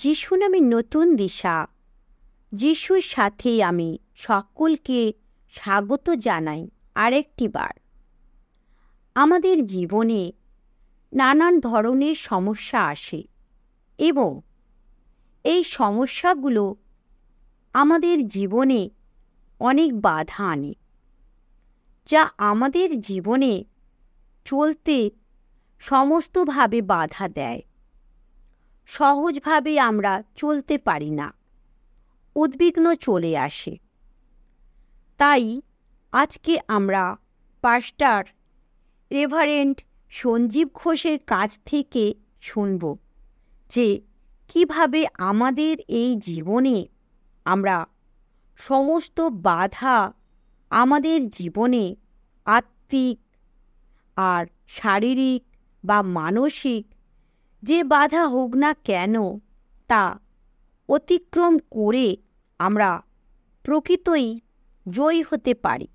যিশু নামে নতুন দিশা। যিশুর সাথে আমি সকলকে স্বাগত জানাই আরেকটি বার। আমাদের জীবনে নানান ধরনের সমস্যা আসে এবং এই সমস্যাগুলো আমাদের জীবনে অনেক বাধা আনে, যা আমাদের জীবনে চলতে সমস্তভাবে বাধা দেয়। সহজভাবে আমরা চলতে পারি না। উদ্বিগ্ন চলে আসে। তাই আজকে আমরা পাস্টার রেভারেন্ট সঞ্জীব ঘোষের কাছ থেকে শুনব যে কীভাবে আমাদের এই জীবনে আমরা সমস্ত বাধা আমাদের জীবনে আত্মিক আর শারীরিক বা মানসিক যে বাধা হোক না কেন, তা অতিক্রম করে আমরা প্রকৃতই জয়ী হতে পারি।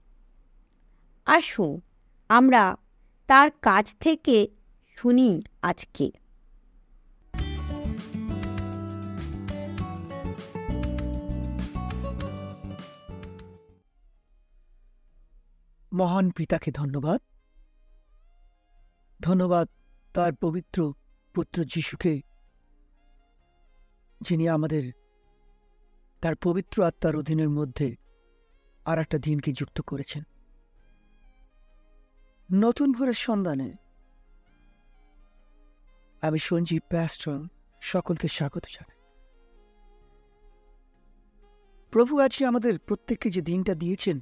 আসুন আমরা তার কাছ থেকে শুনি আজকে। মহান পিতাকে ধন্যবাদ। ধন্যবাদ তার পবিত্র পুত্র যিশুকে, যিনি আমাদের তার পবিত্র আত্মার অধীনের মধ্যে আর একটা দিনকে যুক্ত করেছেন। নতুন ভোরের সন্ধানে আমি সঞ্জীব প্যাস্ট্রল সকলকে স্বাগত জানাই। প্রভু আজকে আমাদের প্রত্যেককে যে দিনটা দিয়েছেন,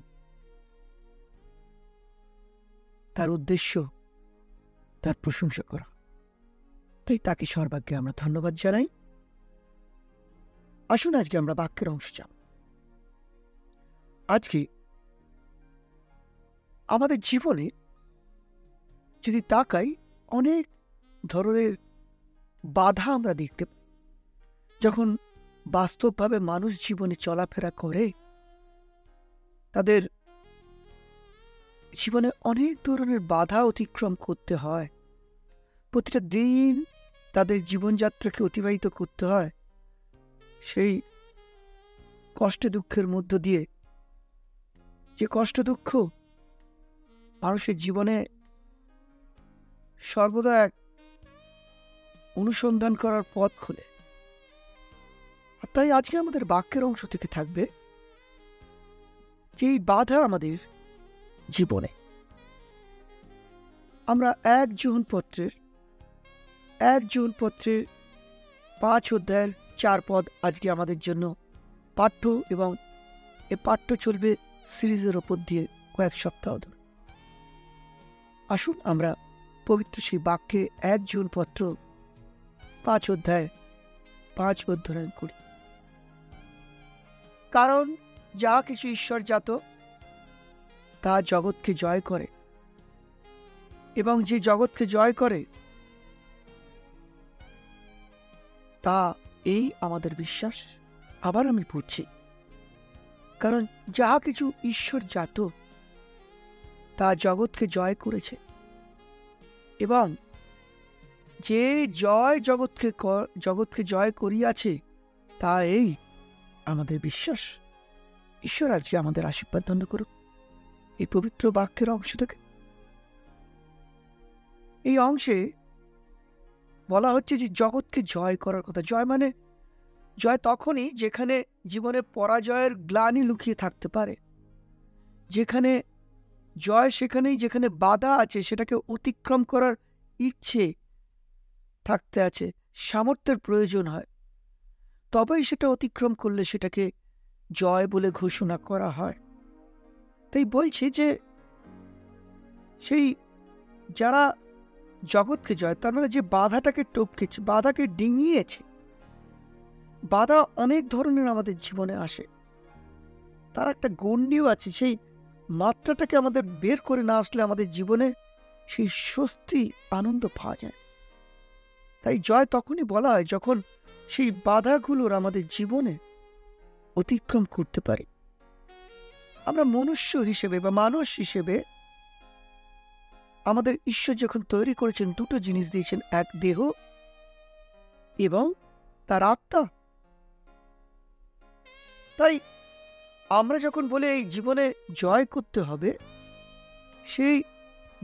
তার উদ্দেশ্য, তার প্রশংসা করা। তাই তাকে সর্বাগ্যে আমরা ধন্যবাদ জানাই। আসুন, আজকে আমরা বাক্যের অংশ যাব আজকে আমাদের জীবনে যদি তাকাই, অনেক ধরনের বাধা আমরা দেখতে পাই। যখন বাস্তবভাবে মানুষ জীবনে চলাফেরা করে, তাদের জীবনে অনেক ধরনের বাধা অতিক্রম করতে হয়। প্রতিটা দিন তাদের জীবনযাত্রাকে অতিবাহিত করতে হয়। সেই কষ্ট দুঃখের মধ্য দিয়ে যে কষ্ট দুঃখ মানুষের জীবনে সর্বদা এক অনুসন্ধান করার পথ খোলে। আর তাই আজকে আমাদের বাক্যের অংশ থেকে থাকবে যে এই বাধা আমাদের জীবনে। আমরা এক জুন পত্রের এক জুন পত্রের পাঁচ অধ্যায়ের চার পদ আজকে আমাদের জন্য পাঠ্য এবং এ পাঠ্য চলবে সিরিজের ওপর দিয়ে কয়েক সপ্তাহ ধরে। আসুন আমরা পবিত্র সেই বাক্যে এক জুন পত্র পাঁচ অধ্যায় পাঁচ অধ্যয়ন করি। কারণ যা কিছু ঈশ্বর জাত, তা জগৎকে জয় করে এবং যে জগৎকে জয় করে তা এই আমাদের বিশ্বাস। আবার আমি পড়ছি কারণ যা কিছু ঈশ্বর জাত তা জগৎকে জয় করেছে। এবং যে জয় জগৎকে জগৎকে জয় করিয়াছে, তা এই আমাদের বিশ্বাস। ঈশ্বর আজকে আমাদের আশীর্বাদ দণ্ড করুক। এই পবিত্র বাক্যের অংশ থেকে। এই অংশে বলা হচ্ছে যে জগৎকে জয় করার কথা। জয় মানে জয় তখনই যেখানে জীবনে পরাজয়ের গ্লানি লুকিয়ে থাকতে পারে। যেখানে জয় সেখানেই যেখানে বাধা আছে, সেটাকে অতিক্রম করার ইচ্ছে থাকতে আছে, সামর্থ্যের প্রয়োজন হয়। তবেই সেটা অতিক্রম করলে সেটাকে জয় বলে ঘোষণা করা হয়। তাই বলছি যে, সেই যারা জগৎকে জয়, তার মানে যে বাধাটাকে টপকেছে, বাধাকে ডিঙিয়েছে, বাধা অনেক ধরনের আমাদের জীবনে আসে। তার একটা গণ্ডিও আছে, সেই মাত্রাটাকে আমাদের বের করে না আসলে আমাদের জীবনে সেই স্বস্তি, আনন্দ পাওয়া যায়। তাই জয় তখনই বলা হয় যখন সেই বাধাগুলোর আমাদের জীবনে অতিক্রম করতে পারি। আমরা মনুষ্য হিসেবে বা মানুষ হিসেবে আমাদের ঈশ্বর যখন তৈরি করেছেন, দুটো জিনিস দিয়েছেন, এক দেহ এবং তার আত্মা। তাই আমরা যখন বলে এই জীবনে জয় করতে হবে, সেই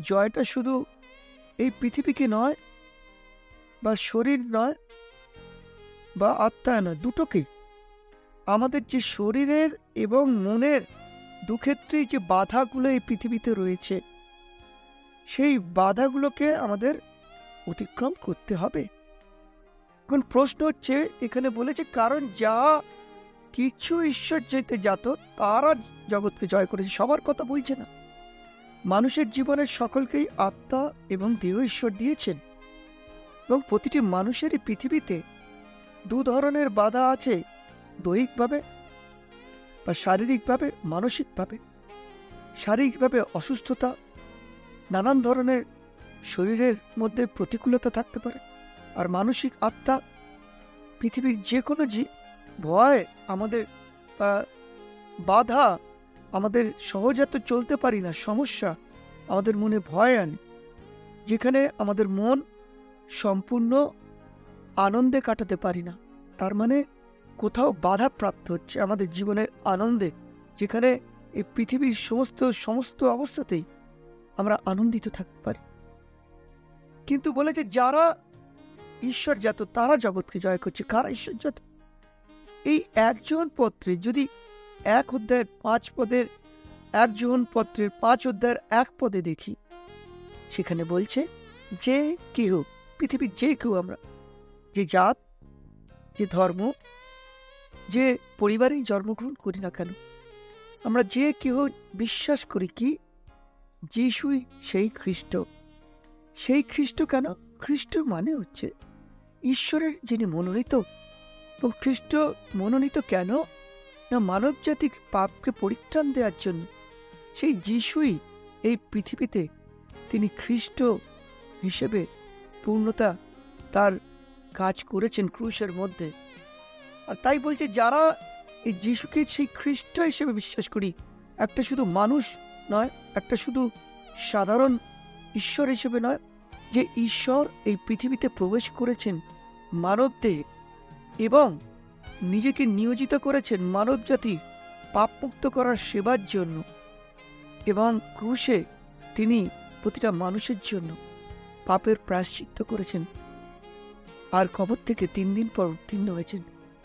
জয়টা শুধু এই পৃথিবীকে নয় বা শরীর নয় বা আত্মা নয়, দুটোকে। আমাদের যে শরীরের এবং মনের দুক্ষেত্রেই যে বাধাগুলো এই পৃথিবীতে রয়েছে সেই বাধাগুলোকে আমাদের অতিক্রম করতে হবে। এখন প্রশ্ন হচ্ছে, এখানে বলেছে, কারণ যা কিছু ঈশ্বর যেতে যাত তারা জগৎকে জয় করেছে, সবার কথা বলছে না। মানুষের জীবনের সকলকেই আত্মা এবং দেহ ঈশ্বর দিয়েছেন। এবং প্রতিটি মানুষেরই পৃথিবীতে দু ধরনের বাধা আছে, দৈহিকভাবে বা শারীরিকভাবে, মানসিকভাবে। শারীরিকভাবে অসুস্থতা নানান ধরনের শরীরের মধ্যে প্রতিকূলতা থাকতে পারে। আর মানসিক আত্মা পৃথিবীর যে কোনো যে ভয় আমাদের বাধা আমাদের সহজাত চলতে পারি না, সমস্যা আমাদের মনে ভয় আনে। যেখানে আমাদের মন সম্পূর্ণ আনন্দে কাটাতে পারি না। তার মানে কোথাও বাধা প্রাপ্ত হচ্ছে আমাদের জীবনের আনন্দে, যেখানে এই পৃথিবীর সমস্ত সমস্ত অবস্থাতেই আমরা আনন্দিত থাকতে পারি। কিন্তু বলেছে যারা ঈশ্বর জাত তারা জগৎকে জয় করছে। কারা ঈশ্বর জাত এই একজন পত্রে যদি এক অধ্যায়ের পাঁচ পদের, একজন পত্রের পাঁচ অধ্যায়ের এক পদে দেখি, সেখানে বলছে, যে কেহ, পৃথিবীর যে কেউ আমরা, যে জাত, যে ধর্ম, যে পরিবারেই জন্মগ্রহণ করি না কেন, আমরা যে কেহ বিশ্বাস করি কি? যিশুই সেই খ্রিস্ট। সেই খ্রিস্ট কেন? খ্রিস্ট মানে হচ্ছে ঈশ্বরের যিনি মনোনীত। এবং খ্রিস্ট মনোনীত কেন? না মানব জাতির পাপকে পরিত্রাণ দেওয়ার জন্য। সেই যিশুই এই পৃথিবীতে তিনি খ্রিস্ট হিসেবে পূর্ণতা তার কাজ করেছেন ক্রুশের মধ্যে। আর তাই বলছে, যারা এই যিশুকে সেই খ্রিস্ট হিসেবে বিশ্বাস করি, একটা শুধু মানুষ নয়, একটা শুধু সাধারণ ঈশ্বর হিসেবে নয়, যে ঈশ্বর এই পৃথিবীতে প্রবেশ করেছেন মানবদেহে এবং নিজেকে নিয়োজিত করেছেন মানব জাতি পাপমুক্ত করার সেবার জন্য এবং ক্রুশে তিনি প্রতিটা মানুষের জন্য পাপের প্রায়শ্চিত্ত করেছেন। আর খবর থেকে তিন দিন পর উত্তীর্ণ হয়েছেন।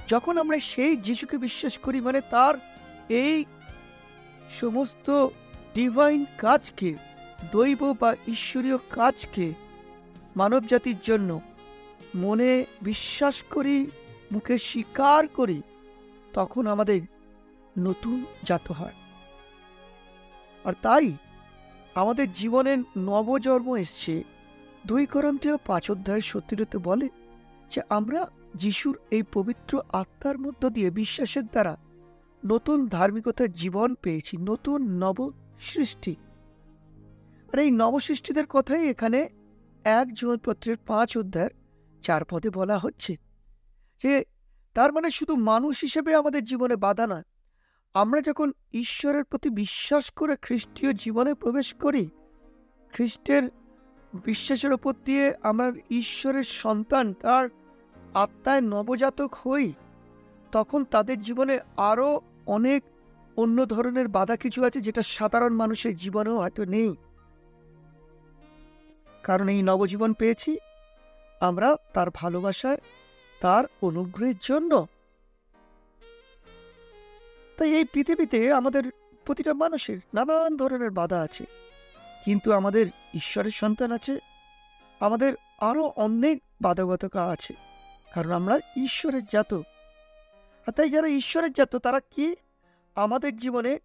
যখন আমরা সেই যিশুকে বিশ্বাস করি মানে তার এই সমস্ত ডিভাইন কাজকে, দৈব বা ঈশ্বরীয় কাজকে মানব জাতির জন্য মনে বিশ্বাস করি, মুখে স্বীকার করি, তখন আমাদের নতুন জাত হয়। আর তাই আমাদের জীবনের নবজন্ম এসছে দুই করন্তীয় পাঁচ অধ্যায় সত্যিরতে বলে যে আমরা যিশুর এই পবিত্র আত্মার মধ্য দিয়ে বিশ্বাসের দ্বারা নতুন ধার্মিকতার জীবন পেয়েছি, নতুন নব সৃষ্টি। আর এই নবসৃষ্টিদের কথাই এখানে এক জীবনপত্রের পাঁচ অধ্যায়ের চার পদে বলা হচ্ছে যে, তার মানে শুধু মানুষ হিসেবে আমাদের জীবনে বাধা নয়। আমরা যখন ঈশ্বরের প্রতি বিশ্বাস করে খ্রিস্টীয় জীবনে প্রবেশ করি, খ্রিস্টের বিশ্বাসের ওপর দিয়ে আমার ঈশ্বরের সন্তান, তার আত্মায় নবজাতক হই, তখন তাদের জীবনে আরও অনেক অন্য ধরনের বাধা কিছু আছে যেটা সাধারণ মানুষের জীবনেও হয়তো নেই। কারণ এই নবজীবন পেয়েছি আমরা তার ভালোবাসায়, তার অনুগ্রহের জন্য। তাই এই পৃথিবীতে আমাদের প্রতিটা মানুষের নানান ধরনের বাধা আছে। কিন্তু আমাদের ঈশ্বরের সন্তান আছে, আমাদের আরও অনেক বাধকতা আছে, কারণ আমরা ঈশ্বরের জাত আর তাই যারা ঈশ্বরের জাত তারা কি আমাদের জীবনে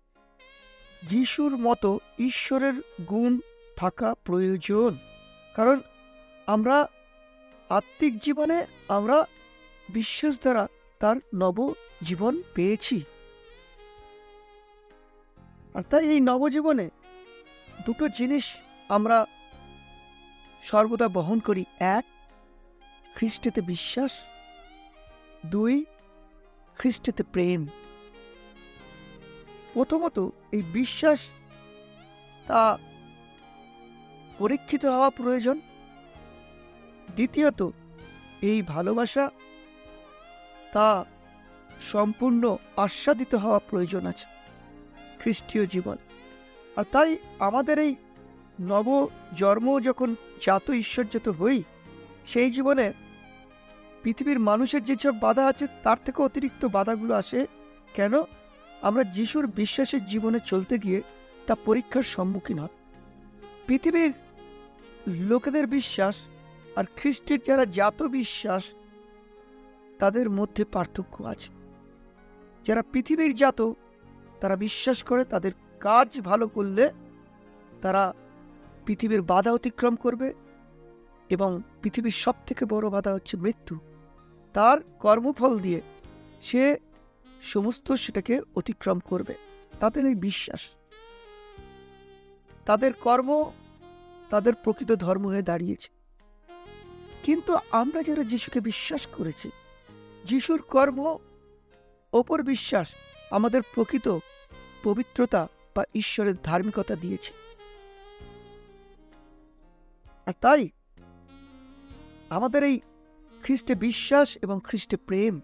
যিশুর মতো ঈশ্বরের গুণ থাকা প্রয়োজন। কারণ আমরা আত্মিক জীবনে আমরা বিশ্বাস দ্বারা তার নব জীবন পেয়েছি। আর তাই এই নবজীবনে দুটো জিনিস আমরা সর্বদা বহন করি। এক, খ্রিস্টেতে বিশ্বাস। দুই, খ্রিস্টেতে প্রেম। প্রথমত এই বিশ্বাস তা পরীক্ষিত হওয়া প্রয়োজন। দ্বিতীয়ত, এই ভালোবাসা তা সম্পূর্ণ আস্বাদিত হওয়া প্রয়োজন আছে খ্রিস্টীয় জীবন। আর তাই আমাদের এই নব জন্ম যখন জাত ঈশ্বরজাত হই, সেই জীবনে পৃথিবীর মানুষের যেসব বাধা আছে তার থেকে অতিরিক্ত বাধাগুলো আসে। কেন? আমরা যিশুর বিশ্বাসের জীবনে চলতে গিয়ে তা পরীক্ষার সম্মুখীন হয় পৃথিবীর লোকেদের বিশ্বাস আর খ্রিস্টের যারা জাত বিশ্বাস, তাদের মধ্যে পার্থক্য আছে। যারা পৃথিবীর জাত, তারা বিশ্বাস করে তাদের কাজ ভালো করলে তারা পৃথিবীর বাধা অতিক্রম করবে এবং পৃথিবীর সব থেকে বড় বাধা হচ্ছে মৃত্যু। তার কর্মফল দিয়ে সে সমস্ত সেটাকে অতিক্রম করবে। তাদের এই বিশ্বাস। তাদের কর্ম তাদের প্রকৃত ধর্ম হয়ে দাঁড়িয়েছে। কিন্তু আমরা যারা যিশুকে বিশ্বাস করেছি, যিশুর কর্ম, ওপর বিশ্বাস আমাদের প্রকৃত পবিত্রতা বা ঈশ্বরের ধার্মিকতা দিয়েছে। আর তাই আমাদের এই খ্রিস্টে বিশ্বাস এবং খ্রিস্টে প্রেম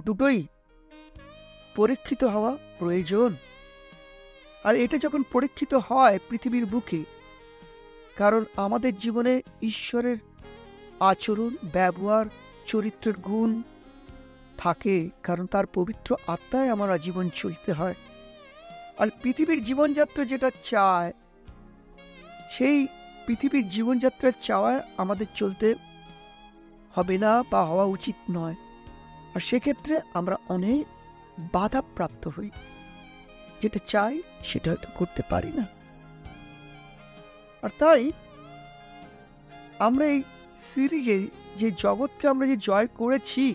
দুটোই পরীক্ষিত হওয়া প্রয়োজন। আর এটা যখন পরীক্ষিত হয় পৃথিবীর বুকে, কারণ আমাদের জীবনে ঈশ্বরের আচরণ, ব্যবহার, চরিত্রের গুণ থাকে, কারণ তার পবিত্র আত্মায় আমার জীবন চলতে হয়। আর পৃথিবীর জীবনযাত্রা যেটা চায়, সেই পৃথিবীর জীবনযাত্রার চাওয়ায় আমাদের চলতে হবে না বা হওয়া উচিত নয়। আর সেক্ষেত্রে আমরা অনেক বাধা প্রাপ্ত হই। যেটা চাই, সেটা হয়তো করতে পারি না। আর তাই, আমরা এই সিরিজে যে জগৎকে আমরা যে জয় করেছি,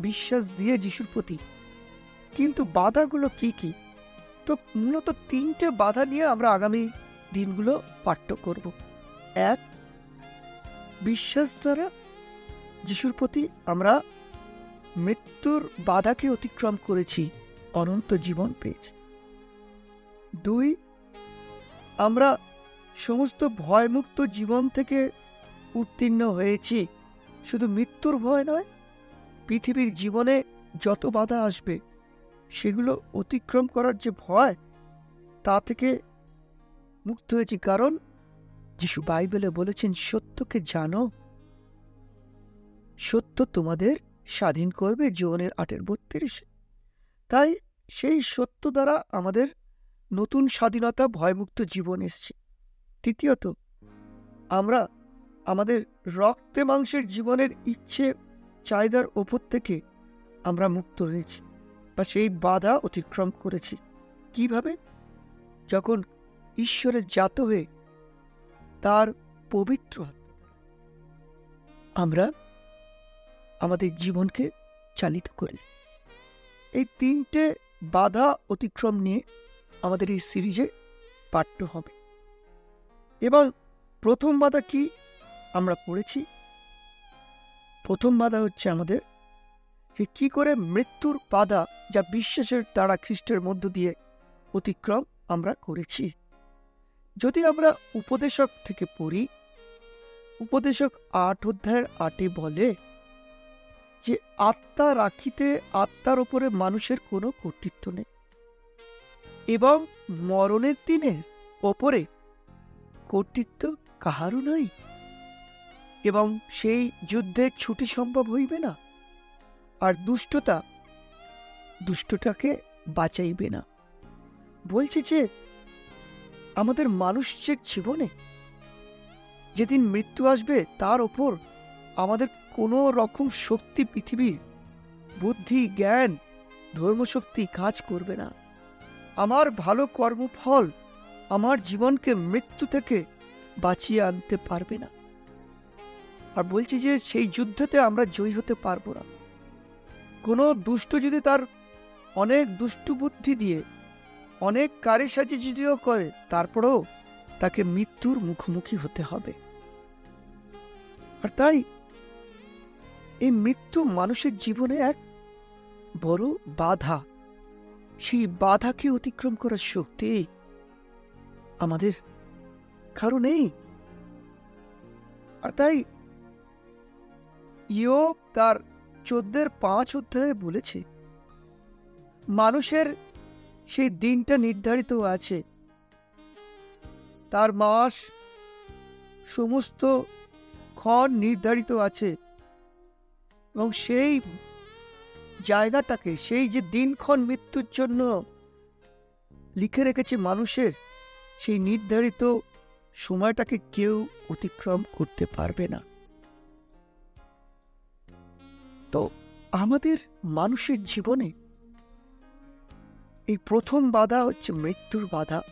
বিশ্বাস দিয়ে যিশুর প্রতি, কিন্তু বাধাগুলো কি কি? তো মূলত তিনটে বাধা নিয়ে আমরা আগামী দিনগুলো পাঠ্য করব। এক, বিশ্বাস দ্বারা যিশুর প্রতি আমরা মৃত্যুর বাধাকে অতিক্রম করেছি, অনন্ত জীবন পেয়েছি। দুই, আমরা সমস্ত ভয়মুক্ত জীবন থেকে উত্তীর্ণ হয়েছি। শুধু মৃত্যুর ভয় নয়, পৃথিবীর জীবনে যত বাধা আসবে, সেগুলো অতিক্রম করার যে ভয়, তা থেকে মুক্ত হয়েছি। কারণ যিশু বাইবেলে বলেছেন, সত্যকে জানো, সত্য তোমাদের স্বাধীন করবে জীবনের আটের বত্রিশে। তাই সেই সত্য দ্বারা আমাদের নতুন স্বাধীনতা ভয়মুক্ত জীবন এসছে। তৃতীয়ত, আমরা আমাদের রক্তে মাংসের জীবনের ইচ্ছে, চাহিদার ওপর থেকে আমরা মুক্ত হয়েছি বা সেই বাধা অতিক্রম করেছি। কীভাবে? যখন ঈশ্বরের জাত হয়ে তার পবিত্র আমরা আমাদের জীবনকে চালিত করি এই তিনটে বাধা অতিক্রম নিয়ে আমাদের এই সিরিজে পাঠ্য হবে। এবং প্রথম বাধা কি আমরা পড়েছি? প্রথম বাধা হচ্ছে আমাদের যে কি করে মৃত্যুর বাধা যা বিশ্বাসের দ্বারা খ্রিস্টের মধ্য দিয়ে অতিক্রম আমরা করেছি। যদি আমরা উপদেশক থেকে পড়ি, উপদেশক আট অধ্যায়ের আটে বলে যে আত্মা রাখিতে আত্মার ওপরে মানুষের কোনো কর্তৃত্ব নেই। এবং মরণের দিনের ওপরে কর্তৃত্ব কাহারও নয় এবং সেই যুদ্ধে ছুটি সম্ভব হইবে না, আর দুষ্টতা দুষ্টটাকে বাঁচাইবে না। বলছে যে, আমাদের মানুষের জীবনে যেদিন মৃত্যু আসবে, তার ওপর আমাদের কোনো রকম শক্তি পৃথিবীর বুদ্ধি, জ্ঞান, ধর্মশক্তি কাজ করবে না। আমার ভালো কর্মফল আমার জীবনকে মৃত্যু থেকে বাঁচিয়ে আনতে পারবে না। আর বলছি যে, সেই যুদ্ধতে আমরা জয়ী হতে পারব না। কোনো দুষ্ট যদি তার অনেক দুষ্টু বুদ্ধি দিয়ে, অনেক কারে সাজে যদিও করে, তারপরেও তাকে মৃত্যুর মুখোমুখি হতে হবে। আর তাই এই মৃত্যু মানুষের জীবনে এক বড় বাধা। সেই বাধাকে অতিক্রম করার শক্তি আমাদের কারও নেই। আর তাই ইয়ো তার চোদ্দের পাঁচ অধ্যায়ে বলেছে, মানুষের সেই দিনটা নির্ধারিত আছে। তার মাস সমস্ত ক্ষণ নির্ধারিত আছে। এবং সেই জায়গাটাকে, সেই যে দিনক্ষণ মৃত্যুর জন্য লিখে রেখেছে মানুষের, সেই নির্ধারিত সময়টাকে কেউ অতিক্রম করতে পারবে না। তো আমাদের মানুষের জীবনে এই প্রথম বাধা হচ্ছে মৃত্যুর বাধা।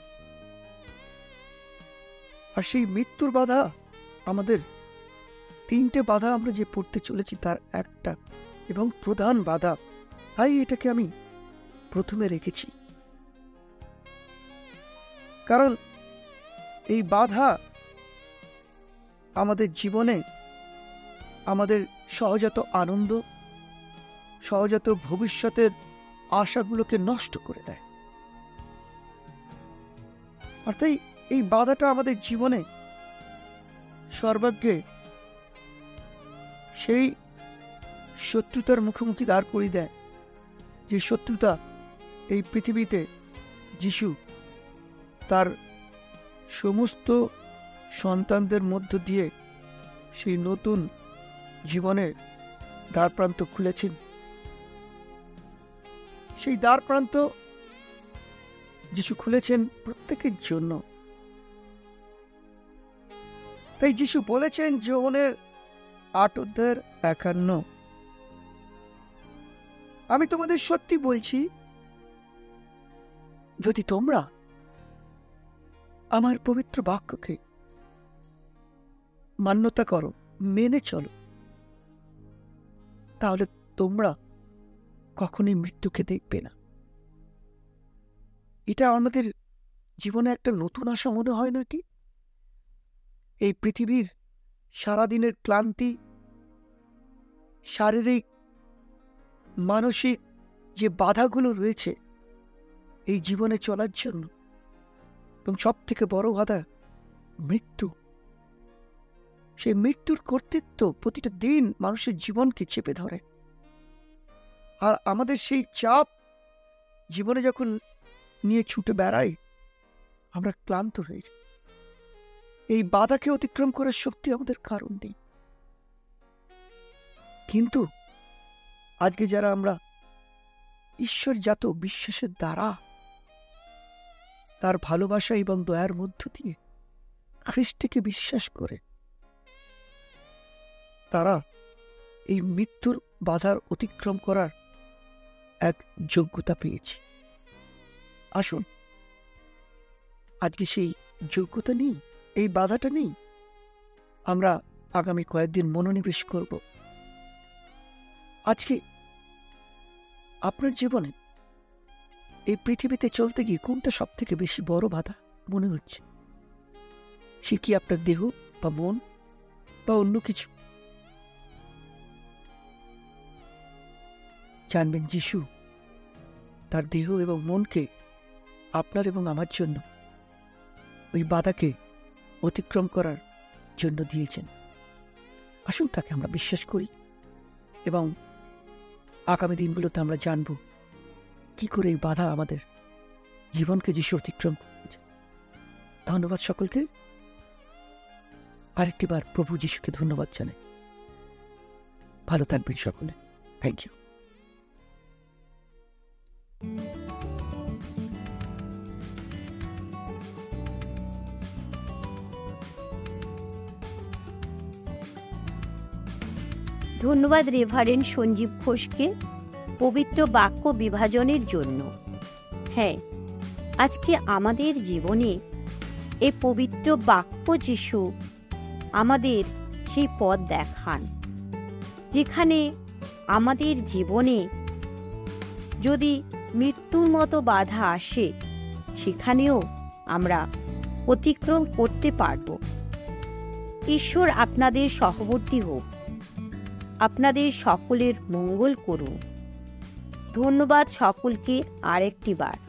আর সেই মৃত্যুর বাধা আমাদের তিনটে বাধা আমরা যে পড়তে চলেছি তার একটা এবং প্রধান বাধা, তাই এটাকে আমি প্রথমে রেখেছি। কারণ এই বাধা আমাদের জীবনে আমাদের সহজাত আনন্দ, সহজাত ভবিষ্যতের আশাগুলোকে নষ্ট করে দেয়। আর তাই এই বাধাটা আমাদের জীবনে সর্বাগ্যে সেই শত্রুতার মুখোমুখি দাঁড় করিয়ে দেয়। যে শত্রুতা এই পৃথিবীতে যিশু তার সমস্ত সন্তানদের মধ্য দিয়ে সেই নতুন জীবনের দ্বার প্রান্ত খুলেছেন। সেই দ্বার প্রান্ত যিশু খুলেছেন প্রত্যেকের জন্য। তাই যিশু বলেছেন যৌনের আট অধ্যায়ের একান্ন। আমি তোমাদের সত্যি বলছি, যদি তোমরা আমার পবিত্র বাক্যকে মান্যতা করো, মেনে চলো, তাহলে তোমরা কখনোই মৃত্যুকে দেখবে না। এটা আমাদের জীবনে একটা নতুন আশা মনে হয় নাকি? এই পৃথিবীর সারাদিনের ক্লান্তি, শারীরিক, মানসিক যে বাধাগুলো রয়েছে এই জীবনে চলার জন্য এবং সব থেকে বড় বাধা মৃত্যু। সেই মৃত্যুর কর্তৃত্ব প্রতিটা দিন মানুষের জীবনকে চেপে ধরে। আর আমাদের সেই চাপ জীবনে যখন নিয়ে ছুটে বেড়াই, আমরা ক্লান্ত হয়ে যাই। এই বাধাকে অতিক্রম করার শক্তি আমাদের কারণ নেই। কিন্তু আজকে যারা আমরা ঈশ্বরজাত বিশ্বাসের দ্বারা তার ভালোবাসা এবং দয়ার মধ্য দিয়ে খ্রিস্টকে বিশ্বাস করে, তারা এই মৃত্যুর বাধার অতিক্রম করার এক যোগ্যতা পেয়েছে। আসুন, আজকে সেই যোগ্যতা নেই এই বাধাটা নেই। আমরা আগামী কয়েকদিন মনোনিবেশ করব। আজকে আপনার জীবনে এই পৃথিবীতে চলতে গিয়ে কোনটা সব থেকে বেশি বড় বাধা মনে হচ্ছে? সে কি আপনার দেহ বা মন বা অন্য কিছু? জানবেন যিশু, তার দেহ এবং মনকে আপনার এবং আমার জন্য ওই বাধাকে অতিক্রম করার জন্য দিয়েছেন। আসুন তাকে আমরা বিশ্বাস করি এবং আগামী দিনগুলোতে আমরা জানব কি করে এই বাধা আমাদের জীবনকে যিশু অতিক্রম করেছে। ধন্যবাদ সকলকে। আরেকটিবার প্রভু যিশুকে ধন্যবাদ জানাই। ভালো থাকবেন সকলে। থ্যাংক ইউ ধন্যবাদ রেভারেন্ড সঞ্জীব ঘোষকে পবিত্র বাক্য বিভাজনের জন্য। হ্যাঁ আজকে আমাদের জীবনে এই পবিত্র বাক্য যিশু আমাদের সেই পথ দেখান, যেখানে আমাদের জীবনে যদি মৃত্যুর মতো বাধা আসে, সেখানেও আমরা অতিক্রম করতে পারব। ঈশ্বর আপনাদের সহবর্তী হোক। আপনাদের সকলের মঙ্গল করুন। ধন্যবাদ সকলকে আরেকটি বার।